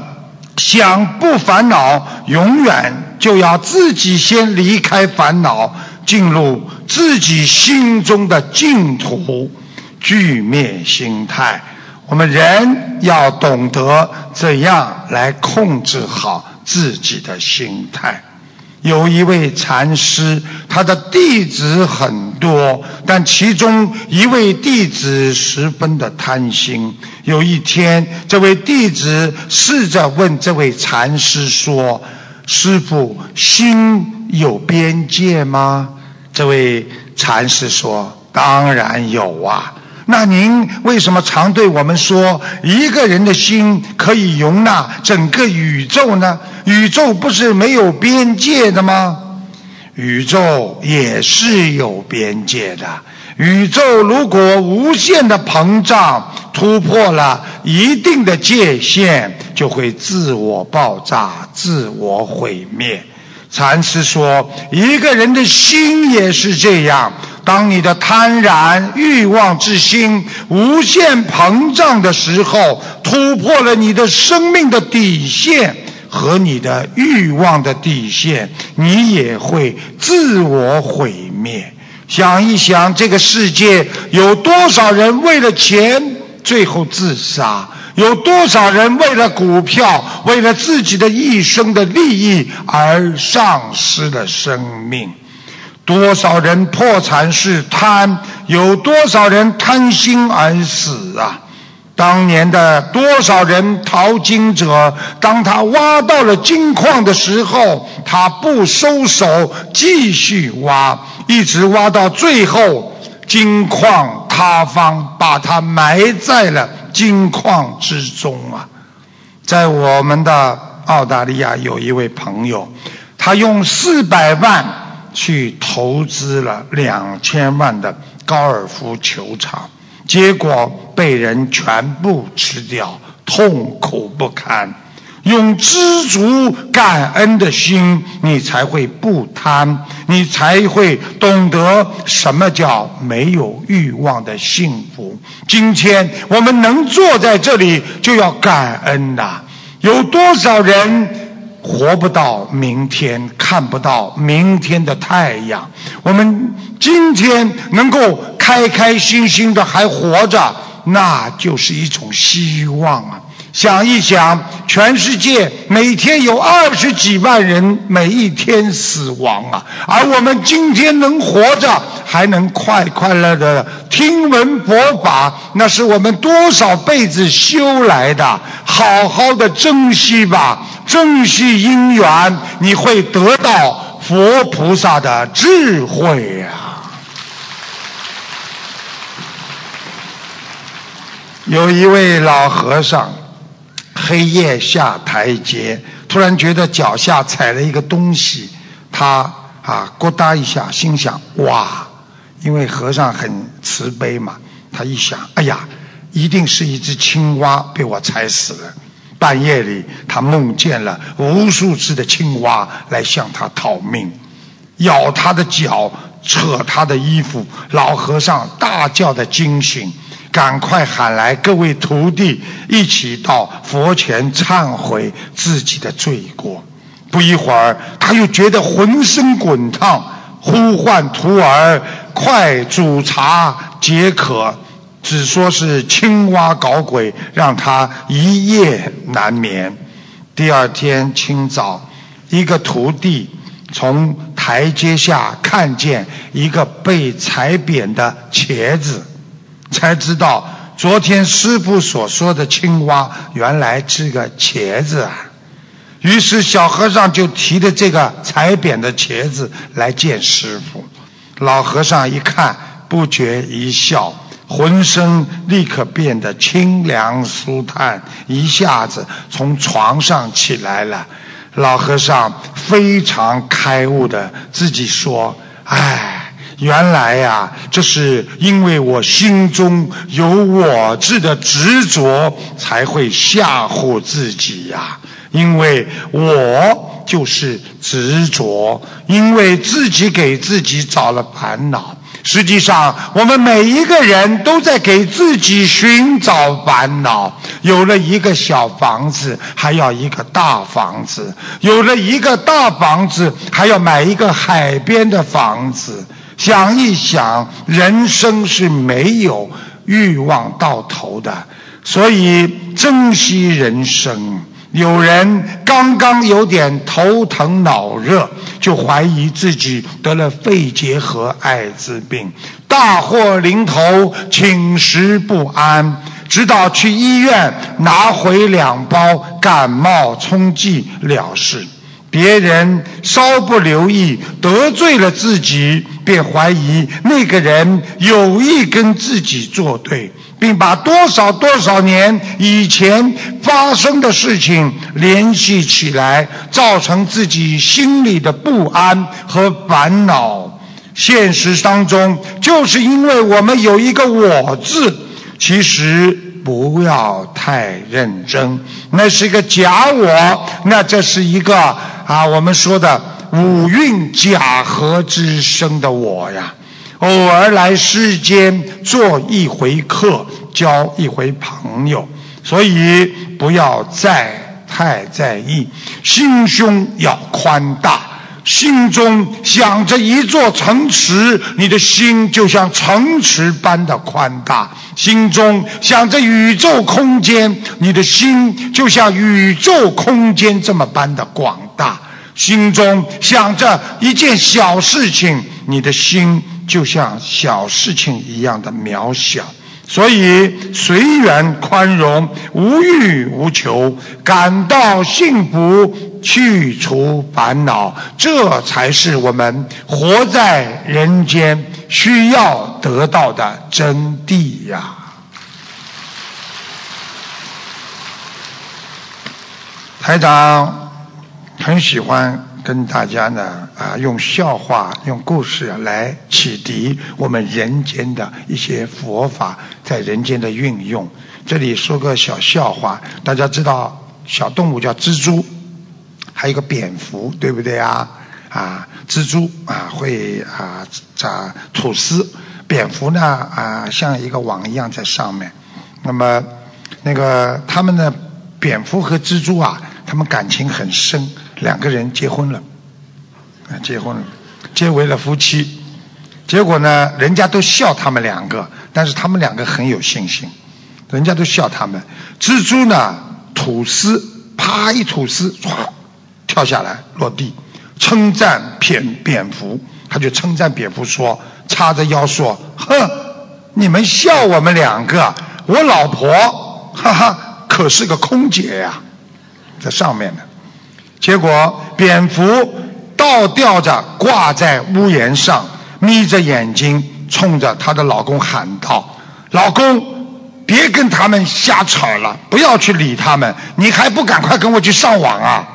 想不烦恼，永远就要自己先离开烦恼。进入自己心中的净土，具灭心态。我们人要懂得怎样来控制好自己的心态。有一位禅师，他的弟子很多，但其中一位弟子十分的贪心。有一天，这位弟子试着问这位禅师说：“师傅，心有边界吗？”这位禅师说：“当然有啊，那您为什么常对我们说一个人的心可以容纳整个宇宙呢？宇宙不是没有边界的吗？”宇宙也是有边界的。宇宙如果无限的膨胀，突破了一定的界限，就会自我爆炸、自我毁灭。禅师说，一个人的心也是这样。当你的贪婪欲望之心无限膨胀的时候，突破了你的生命的底线和你的欲望的底线，你也会自我毁灭。想一想，这个世界有多少人为了钱最后自杀？有多少人为了股票，为了自己的一生的利益而丧失了生命？多少人破产是贪？有多少人贪心而死啊？当年的多少人淘金者，当他挖到了金矿的时候，他不收手，继续挖，一直挖到最后，金矿塌方，把他埋在了金矿之中啊！在我们的澳大利亚有一位朋友，他用四百万。去投资了两千万的高尔夫球场，结果被人全部吃掉，痛苦不堪。用知足感恩的心，你才会不贪，你才会懂得什么叫没有欲望的幸福。今天我们能坐在这里，就要感恩呐。有多少人？活不到明天，看不到明天的太阳。我们今天能够开开心心的还活着，那就是一种希望啊！想一想，全世界每天有二十几万人每一天死亡啊，而我们今天能活着，还能快快乐乐听闻佛法，那是我们多少辈子修来的，好好的珍惜吧。珍惜因缘，你会得到佛菩萨的智慧呀。有一位老和尚，黑夜下台阶，突然觉得脚下踩了一个东西，他啊咕哒一下，心想哇，因为和尚很慈悲嘛，他一想，哎呀，一定是一只青蛙被我踩死了。半夜里，他梦见了无数只的青蛙来向他讨命，咬他的脚，扯他的衣服。老和尚大叫的惊醒，赶快喊来各位徒弟，一起到佛前忏悔自己的罪过。不一会儿，他又觉得浑身滚烫，呼唤徒儿快煮茶解渴。只说是青蛙搞鬼，让他一夜难眠。第二天清早，一个徒弟从台阶下看见一个被踩扁的茄子，才知道昨天师傅所说的青蛙原来是个茄子啊。于是小和尚就提着这个踩扁的茄子来见师傅。老和尚一看，不觉一笑。浑身立刻变得清凉舒坦，一下子从床上起来了。老和尚非常开悟的自己说：“哎，原来呀，这是因为我心中有我字的执着，才会吓唬自己呀。因为我就是执着，因为自己给自己找了烦恼。”实际上，我们每一个人都在给自己寻找烦恼。有了一个小房子，还要一个大房子；有了一个大房子，还要买一个海边的房子。想一想，人生是没有欲望到头的，所以珍惜人生。有人刚刚有点头疼脑热，就怀疑自己得了肺结核、艾滋病，大祸临头，寝食不安，直到去医院拿回两包感冒冲剂了事。别人稍不留意得罪了自己，便怀疑那个人有意跟自己作对。并把多少多少年以前发生的事情联系起来，造成自己心里的不安和烦恼。现实当中，就是因为我们有一个“我”字，其实不要太认真，那是一个假我，那这是一个啊，我们说的五蕴假合之生的我呀。偶尔来世间做一回客，交一回朋友，所以不要再太在意，心胸要宽大。心中想着一座城池，你的心就像城池般的宽大；心中想着宇宙空间，你的心就像宇宙空间这么般的广大；心中想着一件小事情，你的心就像小事情一样的渺小。所以随缘宽容，无欲无求，感到幸福，去除烦恼，这才是我们活在人间需要得到的真谛呀！台长很喜欢。跟大家呢啊，用笑话、用故事来启迪我们人间的一些佛法在人间的运用。这里说个小笑话，大家知道小动物叫蜘蛛，还有个蝙蝠，对不对啊？啊，蜘蛛啊会啊长吐丝，蝙蝠呢啊像一个网一样在上面。那么那个他们的蝙蝠和蜘蛛啊。他们感情很深，两个人结婚了，啊，结婚了，结为了夫妻。结果呢，人家都笑他们两个，但是他们两个很有信心，人家都笑他们。蜘蛛呢，吐丝，啪一吐丝，唰，跳下来落地，称赞蝙蝙蝠，他就称赞蝙蝠说，叉着腰说，哼，你们笑我们两个，我老婆，哈哈，可是个空姐呀。在上面呢，结果蝙蝠倒吊着挂在屋檐上，眯着眼睛冲着她的老公喊道：“老公，别跟他们瞎吵了，不要去理他们，你还不赶快跟我去上网啊！”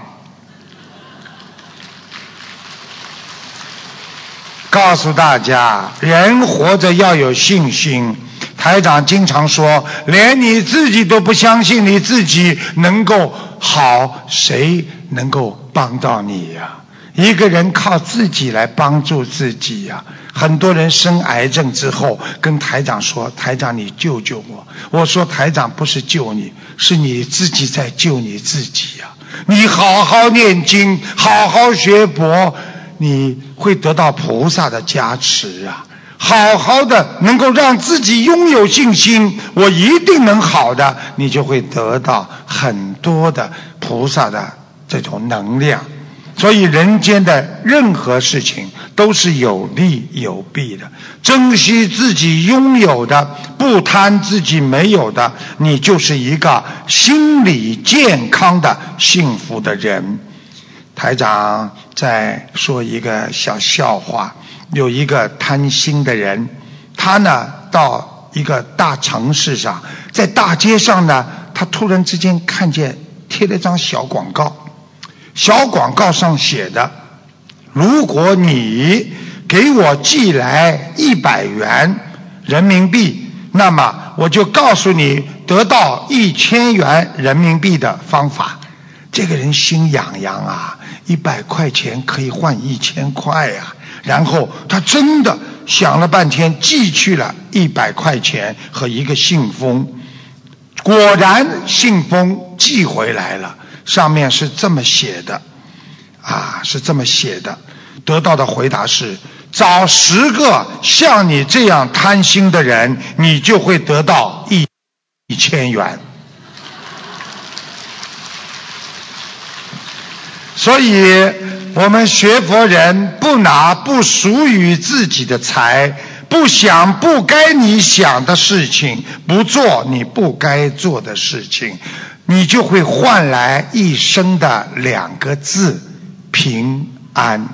告诉大家，人活着要有信心。台长经常说，连你自己都不相信你自己能够。好，谁能够帮到你呀？一个人靠自己来帮助自己呀。很多人生癌症之后，跟台长说：“台长，你救救我。”我说：“台长不是救你，是你自己在救你自己呀。你好好念经，好好学佛，你会得到菩萨的加持啊。”好好的，能够让自己拥有信心，我一定能好的，你就会得到很多的菩萨的这种能量。所以人间的任何事情都是有利有弊的，珍惜自己拥有的，不贪自己没有的，你就是一个心理健康的幸福的人。台长在说一个小笑话。有一个贪心的人，他呢到一个大城市上，在大街上呢，他突然之间看见贴了一张小广告，小广告上写的：如果你给我寄来一百元人民币，那么我就告诉你得到一千元人民币的方法。这个人心痒痒啊，一百块钱可以换一千块呀。然后他真的想了半天，寄去了一百块钱和一个信封。果然信封寄回来了，上面是这么写的，啊，是这么写的。得到的回答是：找十个像你这样贪心的人，你就会得到一一千元。所以。我们学佛人不拿不属于自己的财，不想不该你想的事情，不做你不该做的事情，你就会换来一生的两个字：平安。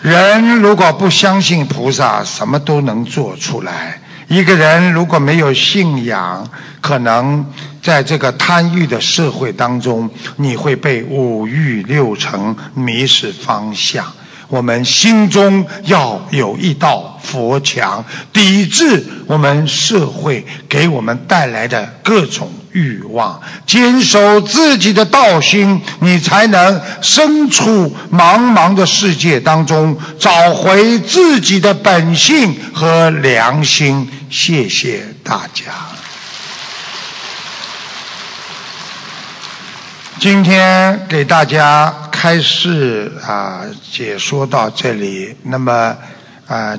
人如果不相信菩萨，什么都能做出来。一个人如果没有信仰，可能在这个贪欲的社会当中，你会被五欲六尘迷失方向。我们心中要有一道佛墙，抵制我们社会给我们带来的各种欲望，坚守自己的道心，你才能身处茫茫的世界当中，找回自己的本性和良心。谢谢大家。今天给大家开示啊，解说到这里。那么啊，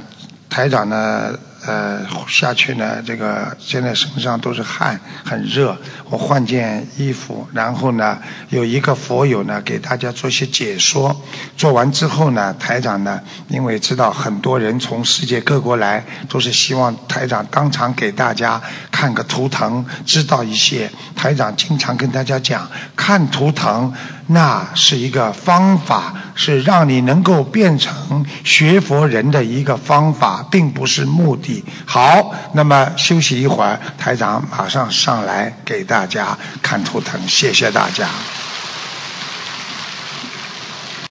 台长呢？呃，下去呢，这个现在身上都是汗，很热。我换件衣服，然后呢，有一个佛友呢给大家做些解说。做完之后呢，台长呢，因为知道很多人从世界各国来，都是希望台长当场给大家看个图腾，知道一些。台长经常跟大家讲，看图腾那是一个方法，是让你能够变成学佛人的一个方法，并不是目的。好，那么休息一会儿，台长马上上来给大家看图腾，谢谢大家。